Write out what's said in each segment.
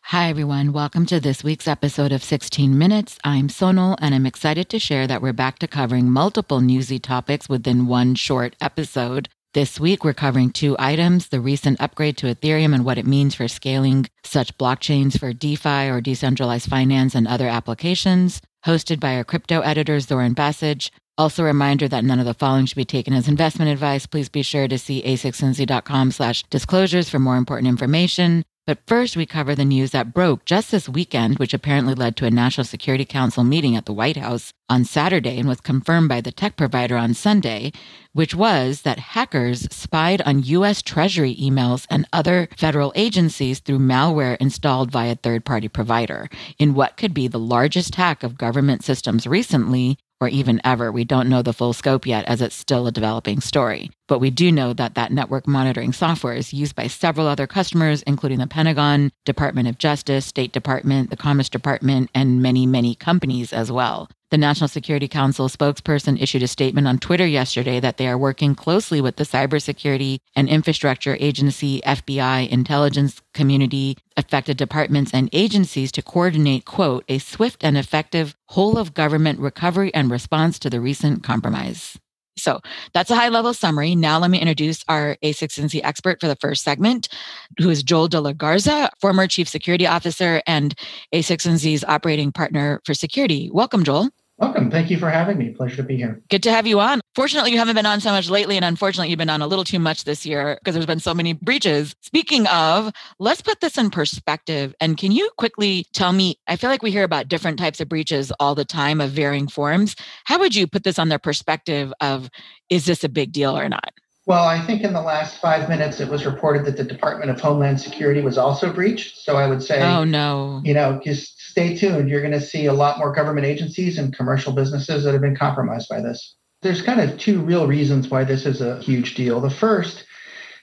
Hi, everyone. Welcome to this week's episode of 16 Minutes. I'm Sonal, and I'm excited to share that we're back to covering multiple newsy topics within one short episode. This week, we're covering two items the recent upgrade to Ethereum and what it means for scaling such blockchains for DeFi or decentralized finance and other applications, hosted by our crypto editor, Zoran Basich. Also, a reminder that none of the following should be taken as investment advice. Please be sure to see a16z.com slash disclosures for more important information. But first, we cover the news that broke just this weekend, which apparently led to a National Security Council meeting at the White House on Saturday and was confirmed by the tech provider on Sunday, which was that hackers spied on U.S. Treasury emails and other federal agencies through malware installed via third party provider in what could be the largest hack of government systems recently or even ever. We don't know the full scope yet as it's still a developing story. But we do know that that network monitoring software is used by several other customers, including the Pentagon, Department of Justice, State Department, the Commerce Department, and many, many companies as well. The National Security Council spokesperson issued a statement on Twitter yesterday that they are working closely with the Cybersecurity and Infrastructure Agency, FBI, intelligence community, affected departments and agencies to coordinate, quote, a swift and effective whole of government recovery and response to the recent compromise. So that's a high level summary. Now let me introduce our A16Z expert for the first segment, who is Joel De La Garza, former chief security officer and A16Z's operating partner for security. Welcome, Joel. Welcome. Thank you for having me. Pleasure to be here. Good to have you on. Fortunately, you haven't been on so much lately, and unfortunately, you've been on a little too much this year because there's been so many breaches. Speaking of, let's put this in perspective. And can you quickly tell me? I feel like we hear about different types of breaches all the time of varying forms. How would you put this on their perspective of is this a big deal or not? Well, I think in the last five minutes, it was reported that the Department of Homeland Security was also breached. So I would say, oh no, you know, just stay tuned. You're going to see a lot more government agencies and commercial businesses that have been compromised by this. There's kind of two real reasons why this is a huge deal. The first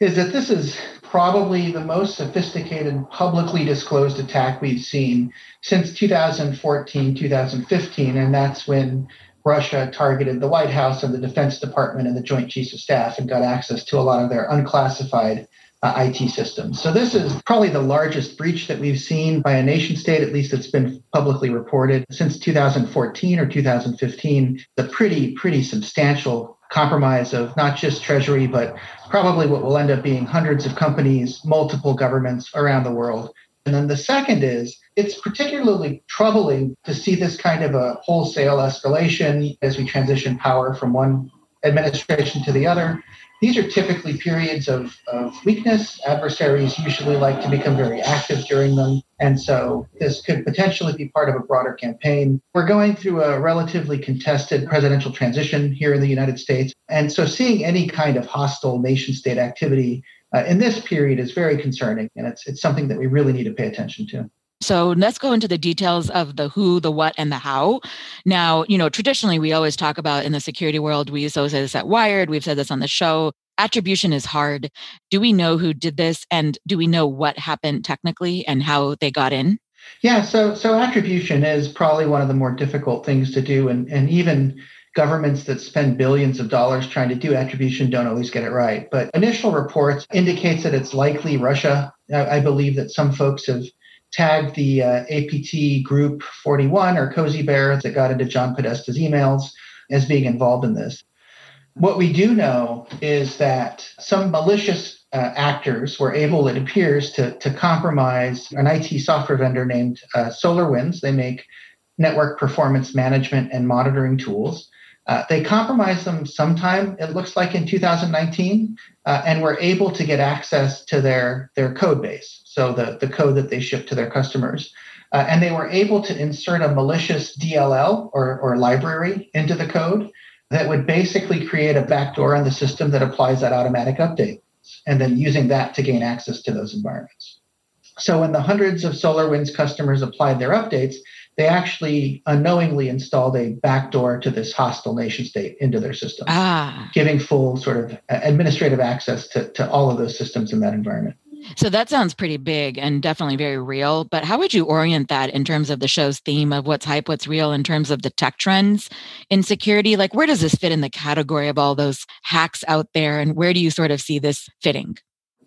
is that this is probably the most sophisticated publicly disclosed attack we've seen since 2014, 2015, and that's when Russia targeted the White House and the Defense Department and the Joint Chiefs of Staff and got access to a lot of their unclassified uh, IT systems. So this is probably the largest breach that we've seen by a nation state, at least it's been publicly reported since 2014 or 2015. The pretty, pretty substantial compromise of not just Treasury, but probably what will end up being hundreds of companies, multiple governments around the world. And then the second is it's particularly troubling to see this kind of a wholesale escalation as we transition power from one administration to the other. These are typically periods of, of weakness. Adversaries usually like to become very active during them. And so this could potentially be part of a broader campaign. We're going through a relatively contested presidential transition here in the United States. And so seeing any kind of hostile nation state activity uh, in this period is very concerning. And it's, it's something that we really need to pay attention to. So let's go into the details of the who, the what, and the how. Now, you know, traditionally we always talk about in the security world, we to say this at Wired, we've said this on the show. Attribution is hard. Do we know who did this and do we know what happened technically and how they got in? Yeah, so so attribution is probably one of the more difficult things to do and, and even governments that spend billions of dollars trying to do attribution don't always get it right. But initial reports indicates that it's likely Russia. I, I believe that some folks have tagged the uh, APT group 41 or Cozy Bear that got into John Podesta's emails as being involved in this. What we do know is that some malicious uh, actors were able, it appears, to, to compromise an IT software vendor named uh, SolarWinds. They make network performance management and monitoring tools. Uh, they compromised them sometime, it looks like in 2019, uh, and were able to get access to their, their code base so the, the code that they ship to their customers. Uh, and they were able to insert a malicious DLL or, or library into the code that would basically create a backdoor on the system that applies that automatic update, and then using that to gain access to those environments. So when the hundreds of SolarWinds customers applied their updates, they actually unknowingly installed a backdoor to this hostile nation state into their system, ah. giving full sort of administrative access to, to all of those systems in that environment. So that sounds pretty big and definitely very real. But how would you orient that in terms of the show's theme of what's hype, what's real, in terms of the tech trends in security? Like, where does this fit in the category of all those hacks out there? And where do you sort of see this fitting?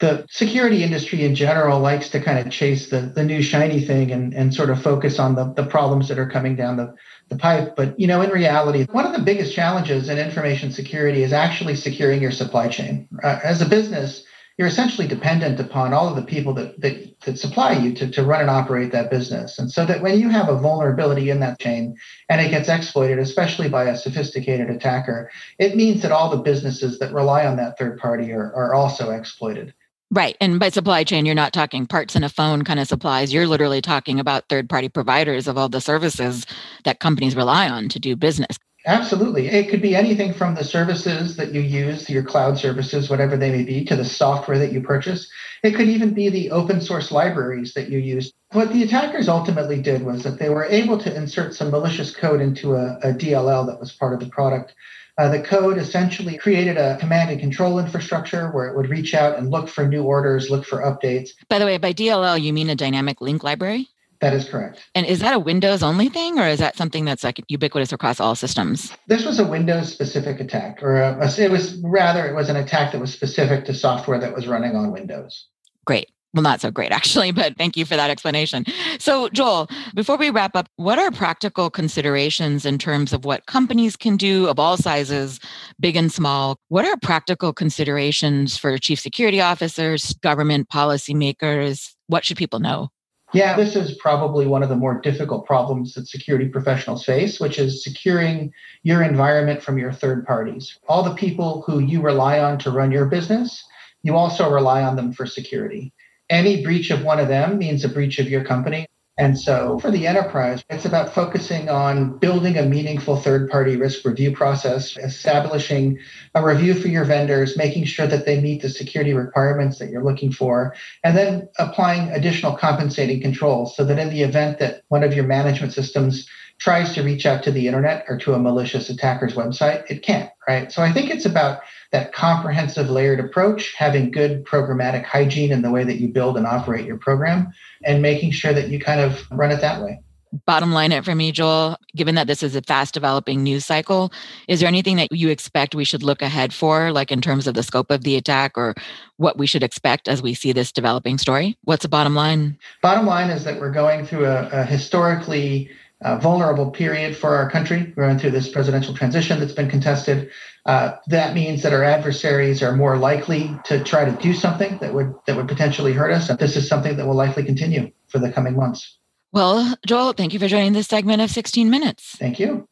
the security industry in general likes to kind of chase the, the new shiny thing and, and sort of focus on the, the problems that are coming down the, the pipe. But, you know, in reality, one of the biggest challenges in information security is actually securing your supply chain. Uh, as a business, you're essentially dependent upon all of the people that, that, that supply you to, to run and operate that business. And so that when you have a vulnerability in that chain and it gets exploited, especially by a sophisticated attacker, it means that all the businesses that rely on that third party are, are also exploited. Right. And by supply chain, you're not talking parts in a phone kind of supplies. You're literally talking about third party providers of all the services that companies rely on to do business. Absolutely. It could be anything from the services that you use, your cloud services, whatever they may be, to the software that you purchase. It could even be the open source libraries that you use. What the attackers ultimately did was that they were able to insert some malicious code into a, a DLL that was part of the product. Uh, the code essentially created a command and control infrastructure where it would reach out and look for new orders, look for updates. By the way, by DLL, you mean a dynamic link library? That is correct. And is that a Windows only thing, or is that something that's like ubiquitous across all systems? This was a Windows specific attack, or a, it was rather it was an attack that was specific to software that was running on Windows. Great. Well, not so great, actually, but thank you for that explanation. So, Joel, before we wrap up, what are practical considerations in terms of what companies can do of all sizes, big and small? What are practical considerations for chief security officers, government policymakers? What should people know? Yeah, this is probably one of the more difficult problems that security professionals face, which is securing your environment from your third parties. All the people who you rely on to run your business, you also rely on them for security. Any breach of one of them means a breach of your company. And so for the enterprise, it's about focusing on building a meaningful third party risk review process, establishing a review for your vendors, making sure that they meet the security requirements that you're looking for, and then applying additional compensating controls so that in the event that one of your management systems tries to reach out to the internet or to a malicious attacker's website, it can't, right? So I think it's about that comprehensive layered approach, having good programmatic hygiene in the way that you build and operate your program, and making sure that you kind of run it that way. Bottom line it for me, Joel, given that this is a fast developing news cycle, is there anything that you expect we should look ahead for, like in terms of the scope of the attack or what we should expect as we see this developing story? What's the bottom line? Bottom line is that we're going through a, a historically uh, vulnerable period for our country. We're going through this presidential transition that's been contested. Uh, that means that our adversaries are more likely to try to do something that would that would potentially hurt us. And this is something that will likely continue for the coming months. Well, Joel, thank you for joining this segment of 16 Minutes. Thank you.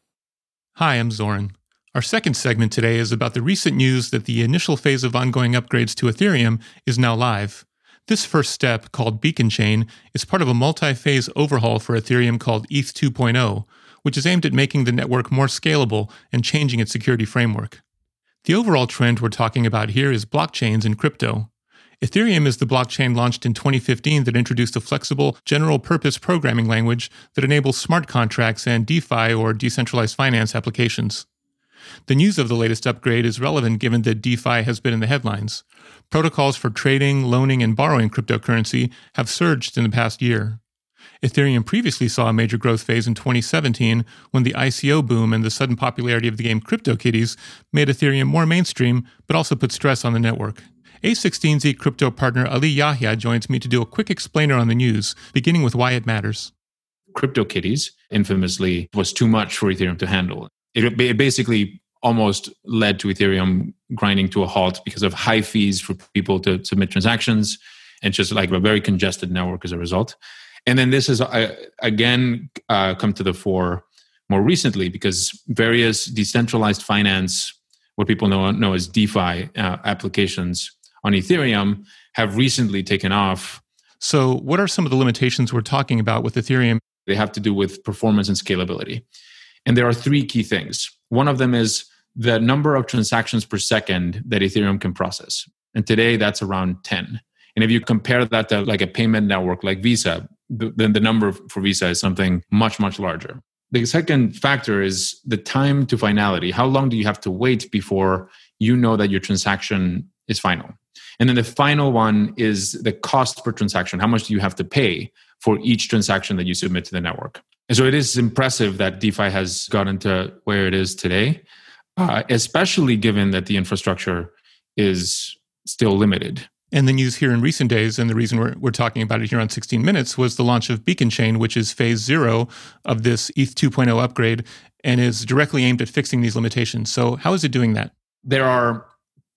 Hi, I'm Zoran. Our second segment today is about the recent news that the initial phase of ongoing upgrades to Ethereum is now live. This first step, called Beacon Chain, is part of a multi phase overhaul for Ethereum called ETH 2.0, which is aimed at making the network more scalable and changing its security framework. The overall trend we're talking about here is blockchains and crypto. Ethereum is the blockchain launched in 2015 that introduced a flexible, general purpose programming language that enables smart contracts and DeFi or decentralized finance applications. The news of the latest upgrade is relevant given that DeFi has been in the headlines. Protocols for trading, loaning, and borrowing cryptocurrency have surged in the past year. Ethereum previously saw a major growth phase in 2017 when the ICO boom and the sudden popularity of the game CryptoKitties made Ethereum more mainstream, but also put stress on the network. A16Z crypto partner Ali Yahya joins me to do a quick explainer on the news, beginning with why it matters. CryptoKitties infamously was too much for Ethereum to handle. It, it basically almost led to Ethereum grinding to a halt because of high fees for people to submit transactions and just like a very congested network as a result. And then this has uh, again uh, come to the fore more recently because various decentralized finance, what people know, know as DeFi uh, applications on Ethereum, have recently taken off. So, what are some of the limitations we're talking about with Ethereum? They have to do with performance and scalability. And there are three key things. One of them is the number of transactions per second that Ethereum can process. And today that's around 10. And if you compare that to like a payment network like Visa, then the number for Visa is something much, much larger. The second factor is the time to finality. How long do you have to wait before you know that your transaction is final? And then the final one is the cost per transaction. How much do you have to pay for each transaction that you submit to the network? And so it is impressive that DeFi has gotten to where it is today uh, especially given that the infrastructure is still limited. And the news here in recent days, and the reason we're, we're talking about it here on 16 Minutes, was the launch of Beacon Chain, which is phase zero of this ETH 2.0 upgrade and is directly aimed at fixing these limitations. So, how is it doing that? There are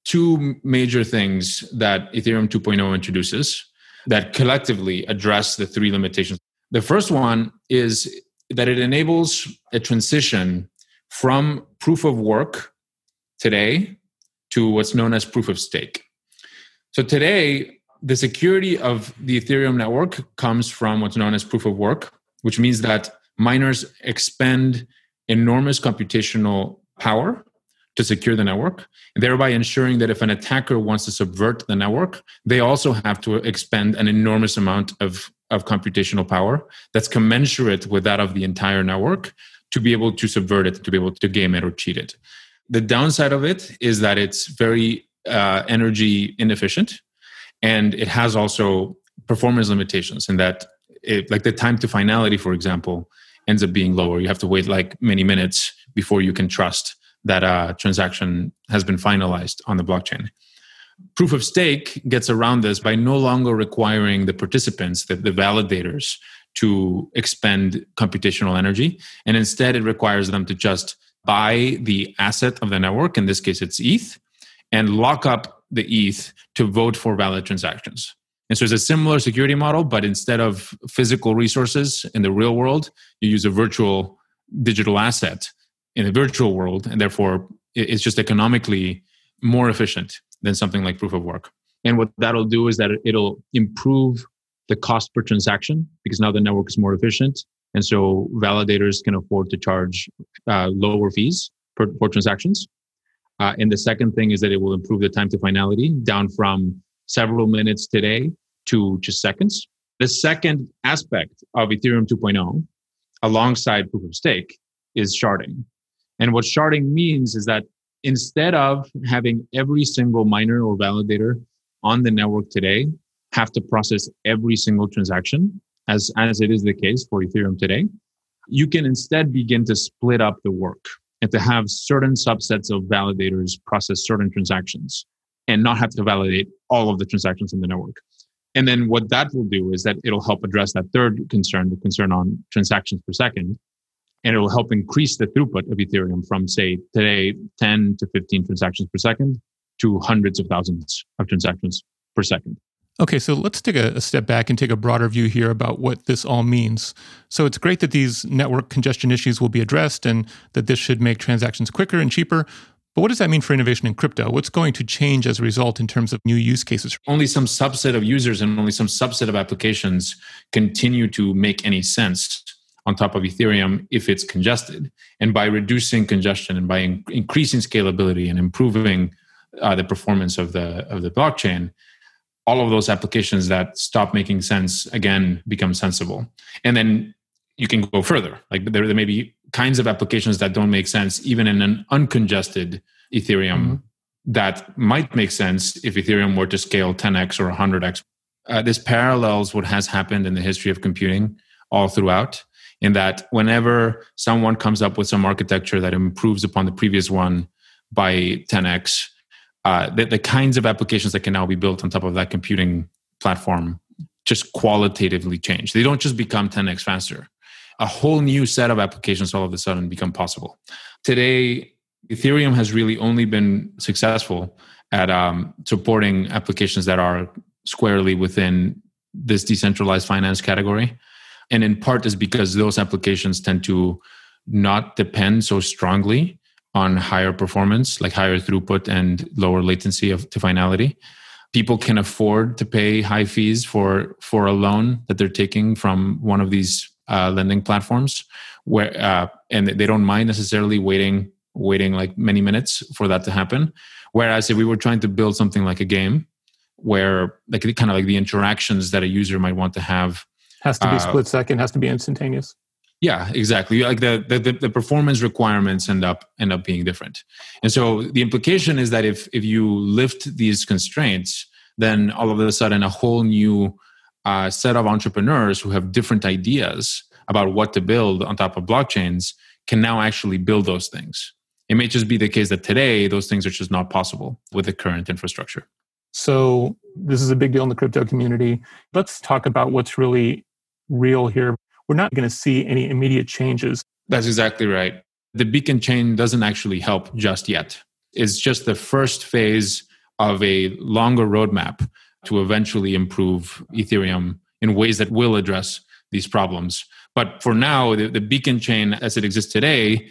two major things that Ethereum 2.0 introduces that collectively address the three limitations. The first one is that it enables a transition from proof of work today to what's known as proof of stake. So today, the security of the Ethereum network comes from what's known as proof of work, which means that miners expend enormous computational power to secure the network, thereby ensuring that if an attacker wants to subvert the network, they also have to expend an enormous amount of, of computational power that's commensurate with that of the entire network to be able to subvert it, to be able to game it or cheat it. The downside of it is that it's very uh, energy inefficient and it has also performance limitations in that it, like the time to finality for example ends up being lower you have to wait like many minutes before you can trust that a transaction has been finalized on the blockchain. Proof of stake gets around this by no longer requiring the participants, the, the validators, to expend computational energy. And instead, it requires them to just buy the asset of the network, in this case, it's ETH, and lock up the ETH to vote for valid transactions. And so it's a similar security model, but instead of physical resources in the real world, you use a virtual digital asset in a virtual world, and therefore it's just economically more efficient than something like proof of work. And what that'll do is that it'll improve the cost per transaction because now the network is more efficient. And so validators can afford to charge uh, lower fees per, for transactions. Uh, and the second thing is that it will improve the time to finality down from several minutes today to just seconds. The second aspect of Ethereum 2.0, alongside proof of stake, is sharding. And what sharding means is that instead of having every single miner or validator on the network today have to process every single transaction, as, as it is the case for Ethereum today, you can instead begin to split up the work and to have certain subsets of validators process certain transactions and not have to validate all of the transactions in the network. And then what that will do is that it'll help address that third concern, the concern on transactions per second, and it will help increase the throughput of Ethereum from, say, today, 10 to 15 transactions per second to hundreds of thousands of transactions per second. Okay, so let's take a, a, step back and take a broader view here about what this all means. So it's great that these network congestion issues will be addressed and that this should make transactions quicker and cheaper. But what does that mean for innovation in crypto? What's going to change as a result in terms of new use cases? Only some subset of users and only some subset of applications continue to make any sense on top of Ethereum if it's congested. And by reducing congestion and by in- increasing scalability and improving uh, the performance of the of the blockchain, all of those applications that stop making sense again become sensible. And then you can go further. Like there, there may be kinds of applications that don't make sense even in an uncongested Ethereum mm-hmm. that might make sense if Ethereum were to scale 10x or 100x. Uh, this parallels what has happened in the history of computing all throughout in that whenever someone comes up with some architecture that improves upon the previous one by 10x, uh, the, the kinds of applications that can now be built on top of that computing platform just qualitatively change. They don't just become 10x faster. A whole new set of applications all of a sudden become possible. Today, Ethereum has really only been successful at um, supporting applications that are squarely within this decentralized finance category and in part is because those applications tend to not depend so strongly on higher performance like higher throughput and lower latency of to finality. People can afford to pay high fees for for a loan that they're taking from one of these uh, lending platforms where uh, and they don't mind necessarily waiting waiting like many minutes for that to happen. Whereas if we were trying to build something like a game where like kind of like the interactions that a user might want to have has to be uh, split second has to be instantaneous. Yeah exactly. Like the, the the performance requirements end up end up being different. And so the implication is that if if you lift these constraints then all of a sudden a whole new uh, set of entrepreneurs who have different ideas about what to build on top of blockchains can now actually build those things. It may just be the case that today those things are just not possible with the current infrastructure. So, this is a big deal in the crypto community. Let's talk about what's really real here. We're not going to see any immediate changes. That's exactly right. The beacon chain doesn't actually help just yet. It's just the first phase of a longer roadmap to eventually improve Ethereum in ways that will address these problems. But for now, the, the beacon chain as it exists today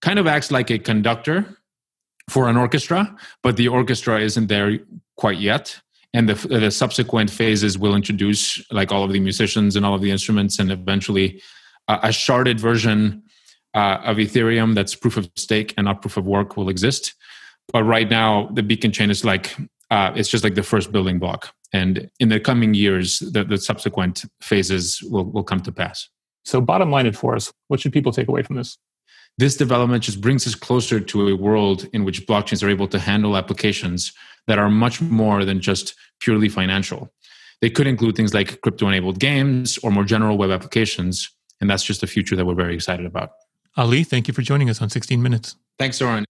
kind of acts like a conductor for an orchestra, but the orchestra isn't there quite yet. And the, the subsequent phases will introduce like all of the musicians and all of the instruments, and eventually uh, a sharded version uh, of Ethereum that's proof of stake and not proof of work will exist. But right now, the beacon chain is like uh, it's just like the first building block. And in the coming years, the, the subsequent phases will, will come to pass. So, bottom line it for us, what should people take away from this? This development just brings us closer to a world in which blockchains are able to handle applications that are much more than just purely financial. They could include things like crypto enabled games or more general web applications. And that's just a future that we're very excited about. Ali, thank you for joining us on 16 Minutes. Thanks, Zoran.